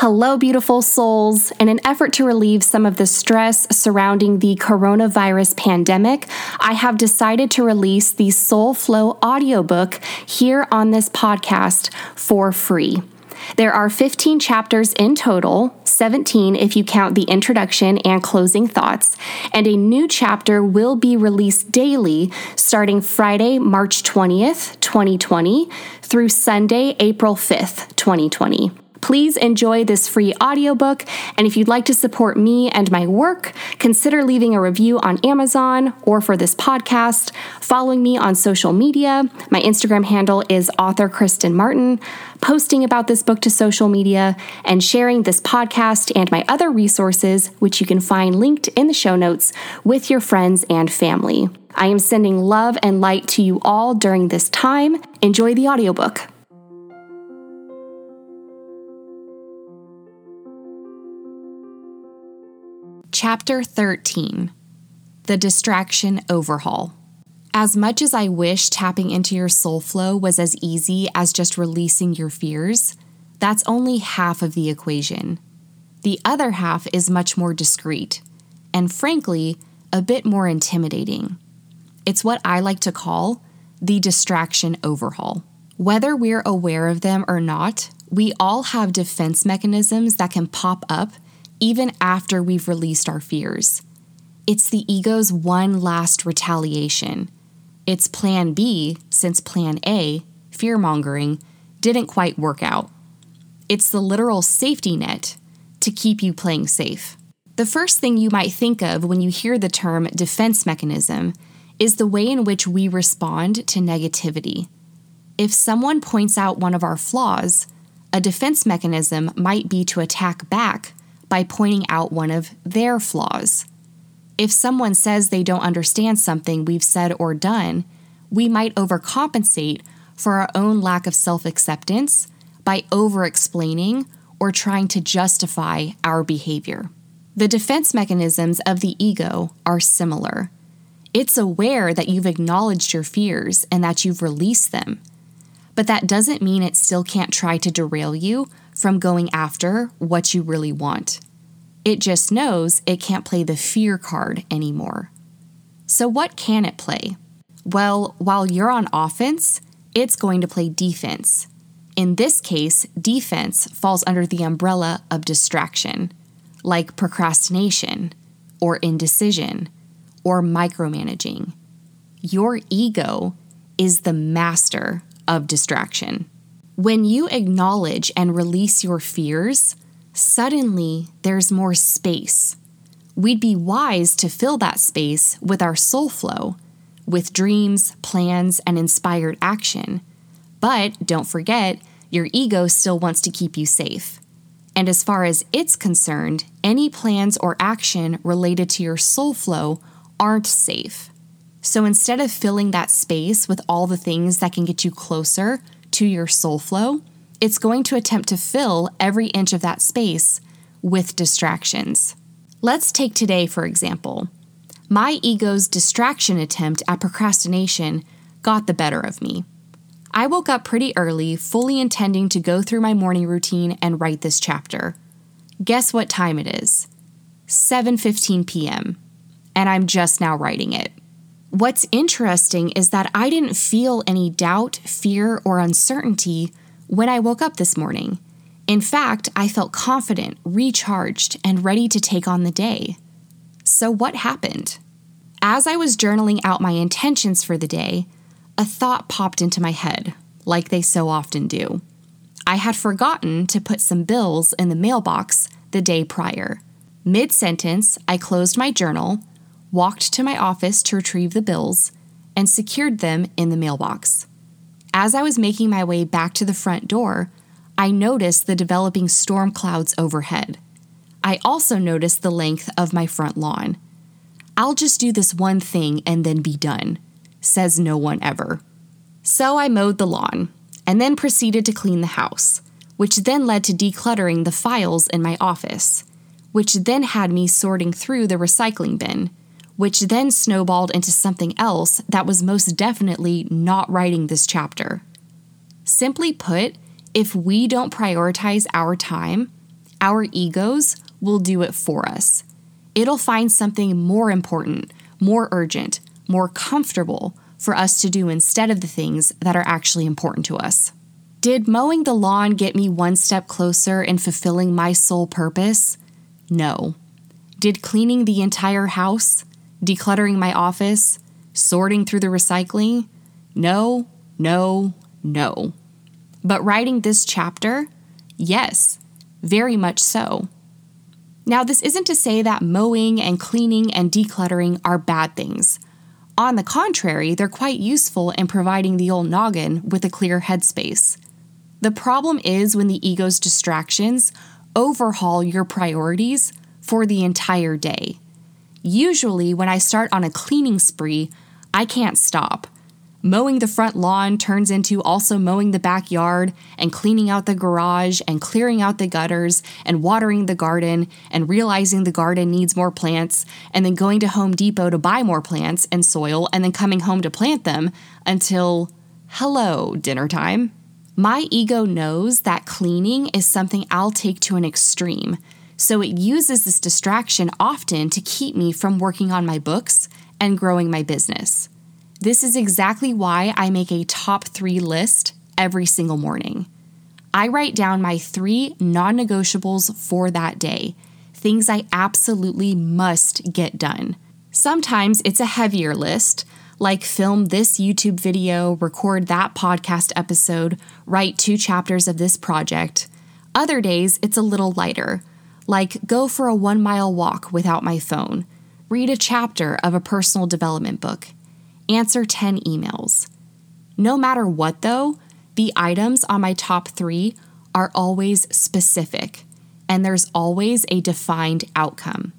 Hello, beautiful souls. In an effort to relieve some of the stress surrounding the coronavirus pandemic, I have decided to release the Soul Flow audiobook here on this podcast for free. There are 15 chapters in total, 17 if you count the introduction and closing thoughts, and a new chapter will be released daily starting Friday, March 20th, 2020 through Sunday, April 5th, 2020. Please enjoy this free audiobook, and if you'd like to support me and my work, consider leaving a review on Amazon or for this podcast, following me on social media. My Instagram handle is author Kristen Martin, posting about this book to social media, and sharing this podcast and my other resources, which you can find linked in the show notes, with your friends and family. I am sending love and light to you all during this time. Enjoy the audiobook. Chapter 13 The Distraction Overhaul. As much as I wish tapping into your soul flow was as easy as just releasing your fears, that's only half of the equation. The other half is much more discreet, and frankly, a bit more intimidating. It's what I like to call the distraction overhaul. Whether we're aware of them or not, we all have defense mechanisms that can pop up even after we've released our fears. It's the ego's one last retaliation. It's plan B, since plan A, fear mongering, didn't quite work out. It's the literal safety net to keep you playing safe. The first thing you might think of when you hear the term defense mechanism is the way in which we respond to negativity. If someone points out one of our flaws, a defense mechanism might be to attack back by pointing out one of their flaws. If someone says they don't understand something we've said or done, we might overcompensate for our own lack of self acceptance by over explaining or trying to justify our behavior. The defense mechanisms of the ego are similar. It's aware that you've acknowledged your fears and that you've released them. But that doesn't mean it still can't try to derail you from going after what you really want. It just knows it can't play the fear card anymore. So, what can it play? Well, while you're on offense, it's going to play defense. In this case, defense falls under the umbrella of distraction, like procrastination, or indecision, or micromanaging. Your ego is the master of distraction. When you acknowledge and release your fears, suddenly there's more space. We'd be wise to fill that space with our soul flow, with dreams, plans, and inspired action. But don't forget, your ego still wants to keep you safe. And as far as it's concerned, any plans or action related to your soul flow aren't safe. So instead of filling that space with all the things that can get you closer your soul flow, it's going to attempt to fill every inch of that space with distractions. Let's take today, for example. My ego's distraction attempt at procrastination got the better of me. I woke up pretty early, fully intending to go through my morning routine and write this chapter. Guess what time it is? 7:15 p.m. And I'm just now writing it. What's interesting is that I didn't feel any doubt, fear, or uncertainty when I woke up this morning. In fact, I felt confident, recharged, and ready to take on the day. So, what happened? As I was journaling out my intentions for the day, a thought popped into my head, like they so often do. I had forgotten to put some bills in the mailbox the day prior. Mid sentence, I closed my journal walked to my office to retrieve the bills, and secured them in the mailbox. As I was making my way back to the front door, I noticed the developing storm clouds overhead. I also noticed the length of my front lawn. I'll just do this one thing and then be done, says no one ever. So I mowed the lawn and then proceeded to clean the house, which then led to decluttering the files in my office, which then had me sorting through the recycling bin which then snowballed into something else that was most definitely not writing this chapter. Simply put, if we don't prioritize our time, our egos will do it for us. It'll find something more important, more urgent, more comfortable for us to do instead of the things that are actually important to us. Did mowing the lawn get me one step closer in fulfilling my sole purpose? No. Did cleaning the entire house, decluttering my office, sorting through the recycling? No, no, no. But writing this chapter? Yes, very much so. Now, this isn't to say that mowing and cleaning and decluttering are bad things. On the contrary, they're quite useful in providing the old noggin with a clear headspace. The problem is when the ego's distractions overhaul your priorities for the entire day. Usually, when I start on a cleaning spree, I can't stop. Mowing the front lawn turns into also mowing the backyard and cleaning out the garage and clearing out the gutters and watering the garden and realizing the garden needs more plants and then going to Home Depot to buy more plants and soil and then coming home to plant them until, hello, dinner time. My ego knows that cleaning is something I'll take to an extreme, so it uses this distraction often to keep me from working on my books and growing my business. This is exactly why I make a top three list every single morning. I write down my three non negotiables for that day, things I absolutely must get done. Sometimes it's a heavier list, like film this YouTube video, record that podcast episode, write two chapters of this project. Other days, it's a little lighter, like go for a one mile walk without my phone, read a chapter of a personal development book, answer 10 emails. No matter what, though, the items on my top three are always specific, and there's always a defined outcome.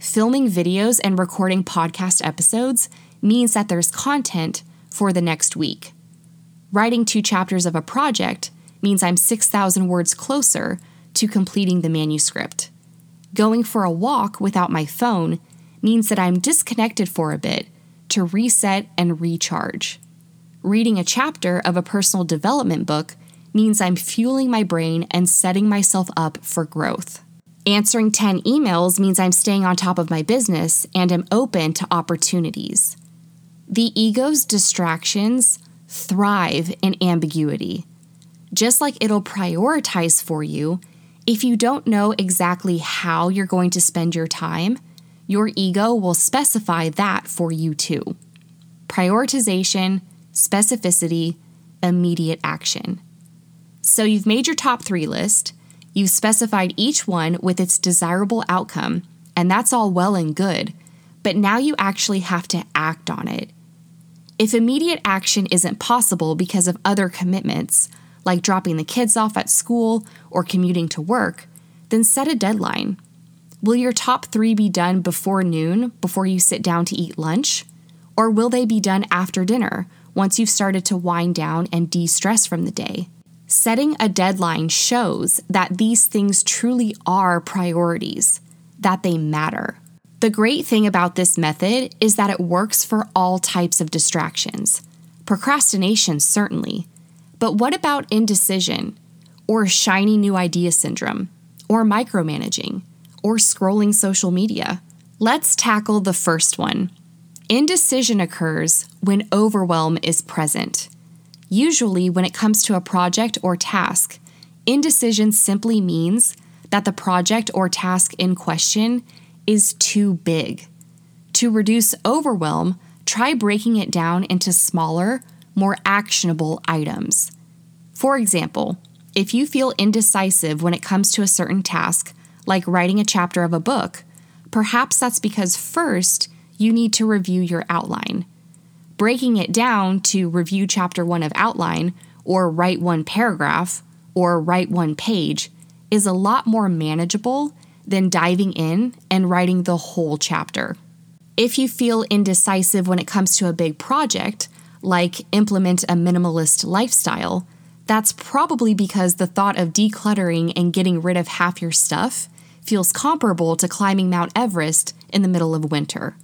Filming videos and recording podcast episodes means that there's content for the next week. Writing two chapters of a project means I'm 6,000 words closer to completing the manuscript. Going for a walk without my phone means that I'm disconnected for a bit to reset and recharge. Reading a chapter of a personal development book means I'm fueling my brain and setting myself up for growth. Answering 10 emails means I'm staying on top of my business and am open to opportunities. The ego's distractions thrive in ambiguity. Just like it'll prioritize for you, if you don't know exactly how you're going to spend your time, your ego will specify that for you too. Prioritization, specificity, immediate action. So you've made your top three list, you've specified each one with its desirable outcome, and that's all well and good, but now you actually have to act on it. If immediate action isn't possible because of other commitments, like dropping the kids off at school or commuting to work, then set a deadline. Will your top three be done before noon, before you sit down to eat lunch? Or will they be done after dinner, once you've started to wind down and de stress from the day? Setting a deadline shows that these things truly are priorities, that they matter. The great thing about this method is that it works for all types of distractions. Procrastination, certainly. But what about indecision, or shiny new idea syndrome, or micromanaging? or scrolling social media. Let's tackle the first one. Indecision occurs when overwhelm is present. Usually, when it comes to a project or task, indecision simply means that the project or task in question is too big. To reduce overwhelm, try breaking it down into smaller, more actionable items. For example, if you feel indecisive when it comes to a certain task, like writing a chapter of a book, perhaps that's because first you need to review your outline. Breaking it down to review chapter one of outline, or write one paragraph, or write one page is a lot more manageable than diving in and writing the whole chapter. If you feel indecisive when it comes to a big project, like implement a minimalist lifestyle, that's probably because the thought of decluttering and getting rid of half your stuff feels comparable to climbing Mount Everest in the middle of winter.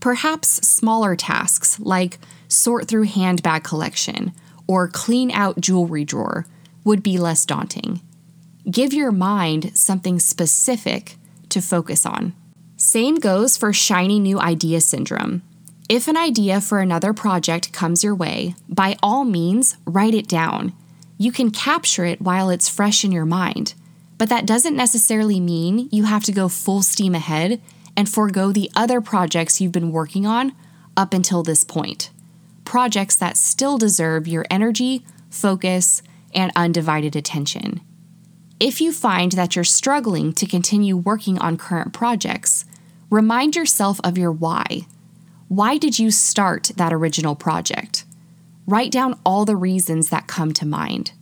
Perhaps smaller tasks like sort through handbag collection or clean out jewelry drawer would be less daunting. Give your mind something specific to focus on. Same goes for shiny new idea syndrome. If an idea for another project comes your way, by all means, write it down. You can capture it while it's fresh in your mind, but that doesn't necessarily mean you have to go full steam ahead and forego the other projects you've been working on up until this point. Projects that still deserve your energy, focus, and undivided attention. If you find that you're struggling to continue working on current projects, remind yourself of your why. Why did you start that original project? Write down all the reasons that come to mind.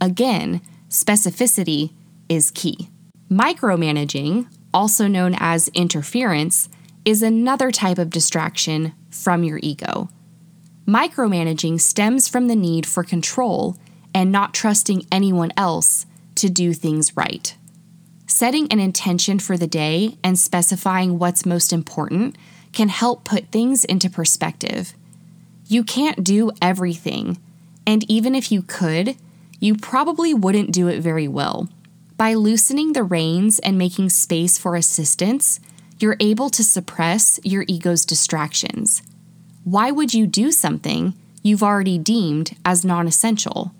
Again, specificity is key. Micromanaging, also known as interference, is another type of distraction from your ego. Micromanaging stems from the need for control and not trusting anyone else to do things right. Setting an intention for the day and specifying what's most important can help put things into perspective. You can't do everything, and even if you could, you probably wouldn't do it very well. By loosening the reins and making space for assistance, you're able to suppress your ego's distractions. Why would you do something you've already deemed as non essential?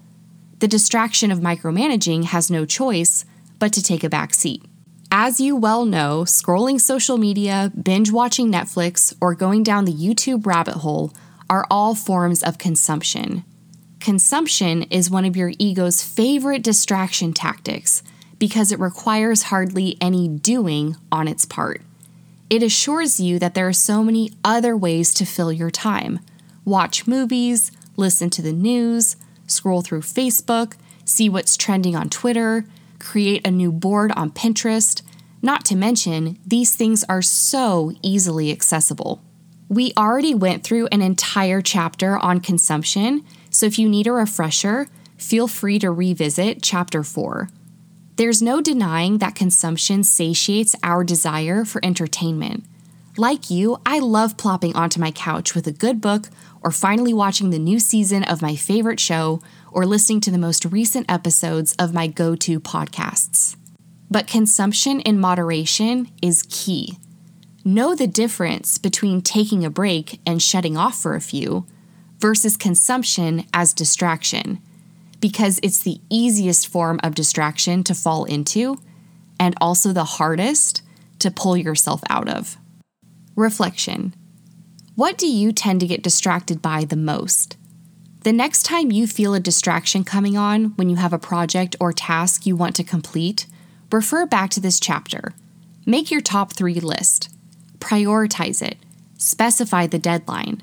the distraction of micromanaging has no choice but to take a back seat. As you well know, scrolling social media, binge watching Netflix, or going down the YouTube rabbit hole are all forms of consumption. Consumption is one of your ego's favorite distraction tactics because it requires hardly any doing on its part. It assures you that there are so many other ways to fill your time watch movies, listen to the news, scroll through Facebook, see what's trending on Twitter, create a new board on Pinterest. Not to mention, these things are so easily accessible. We already went through an entire chapter on consumption, so if you need a refresher, feel free to revisit chapter 4. There's no denying that consumption satiates our desire for entertainment. Like you, I love plopping onto my couch with a good book or finally watching the new season of my favorite show, or listening to the most recent episodes of my go to podcasts. But consumption in moderation is key. Know the difference between taking a break and shutting off for a few versus consumption as distraction, because it's the easiest form of distraction to fall into and also the hardest to pull yourself out of. Reflection what do you tend to get distracted by the most? The next time you feel a distraction coming on when you have a project or task you want to complete, refer back to this chapter. Make your top three list. Prioritize it. Specify the deadline.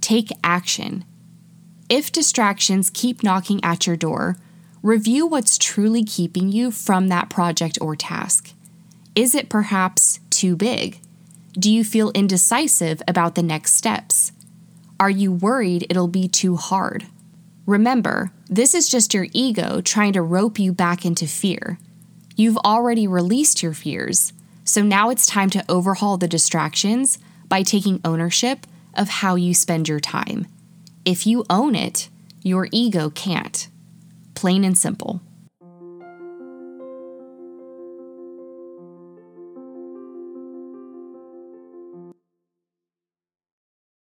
Take action. If distractions keep knocking at your door, review what's truly keeping you from that project or task. Is it perhaps too big? Do you feel indecisive about the next steps? Are you worried it'll be too hard? Remember, this is just your ego trying to rope you back into fear. You've already released your fears, so now it's time to overhaul the distractions by taking ownership of how you spend your time. If you own it, your ego can't. Plain and simple.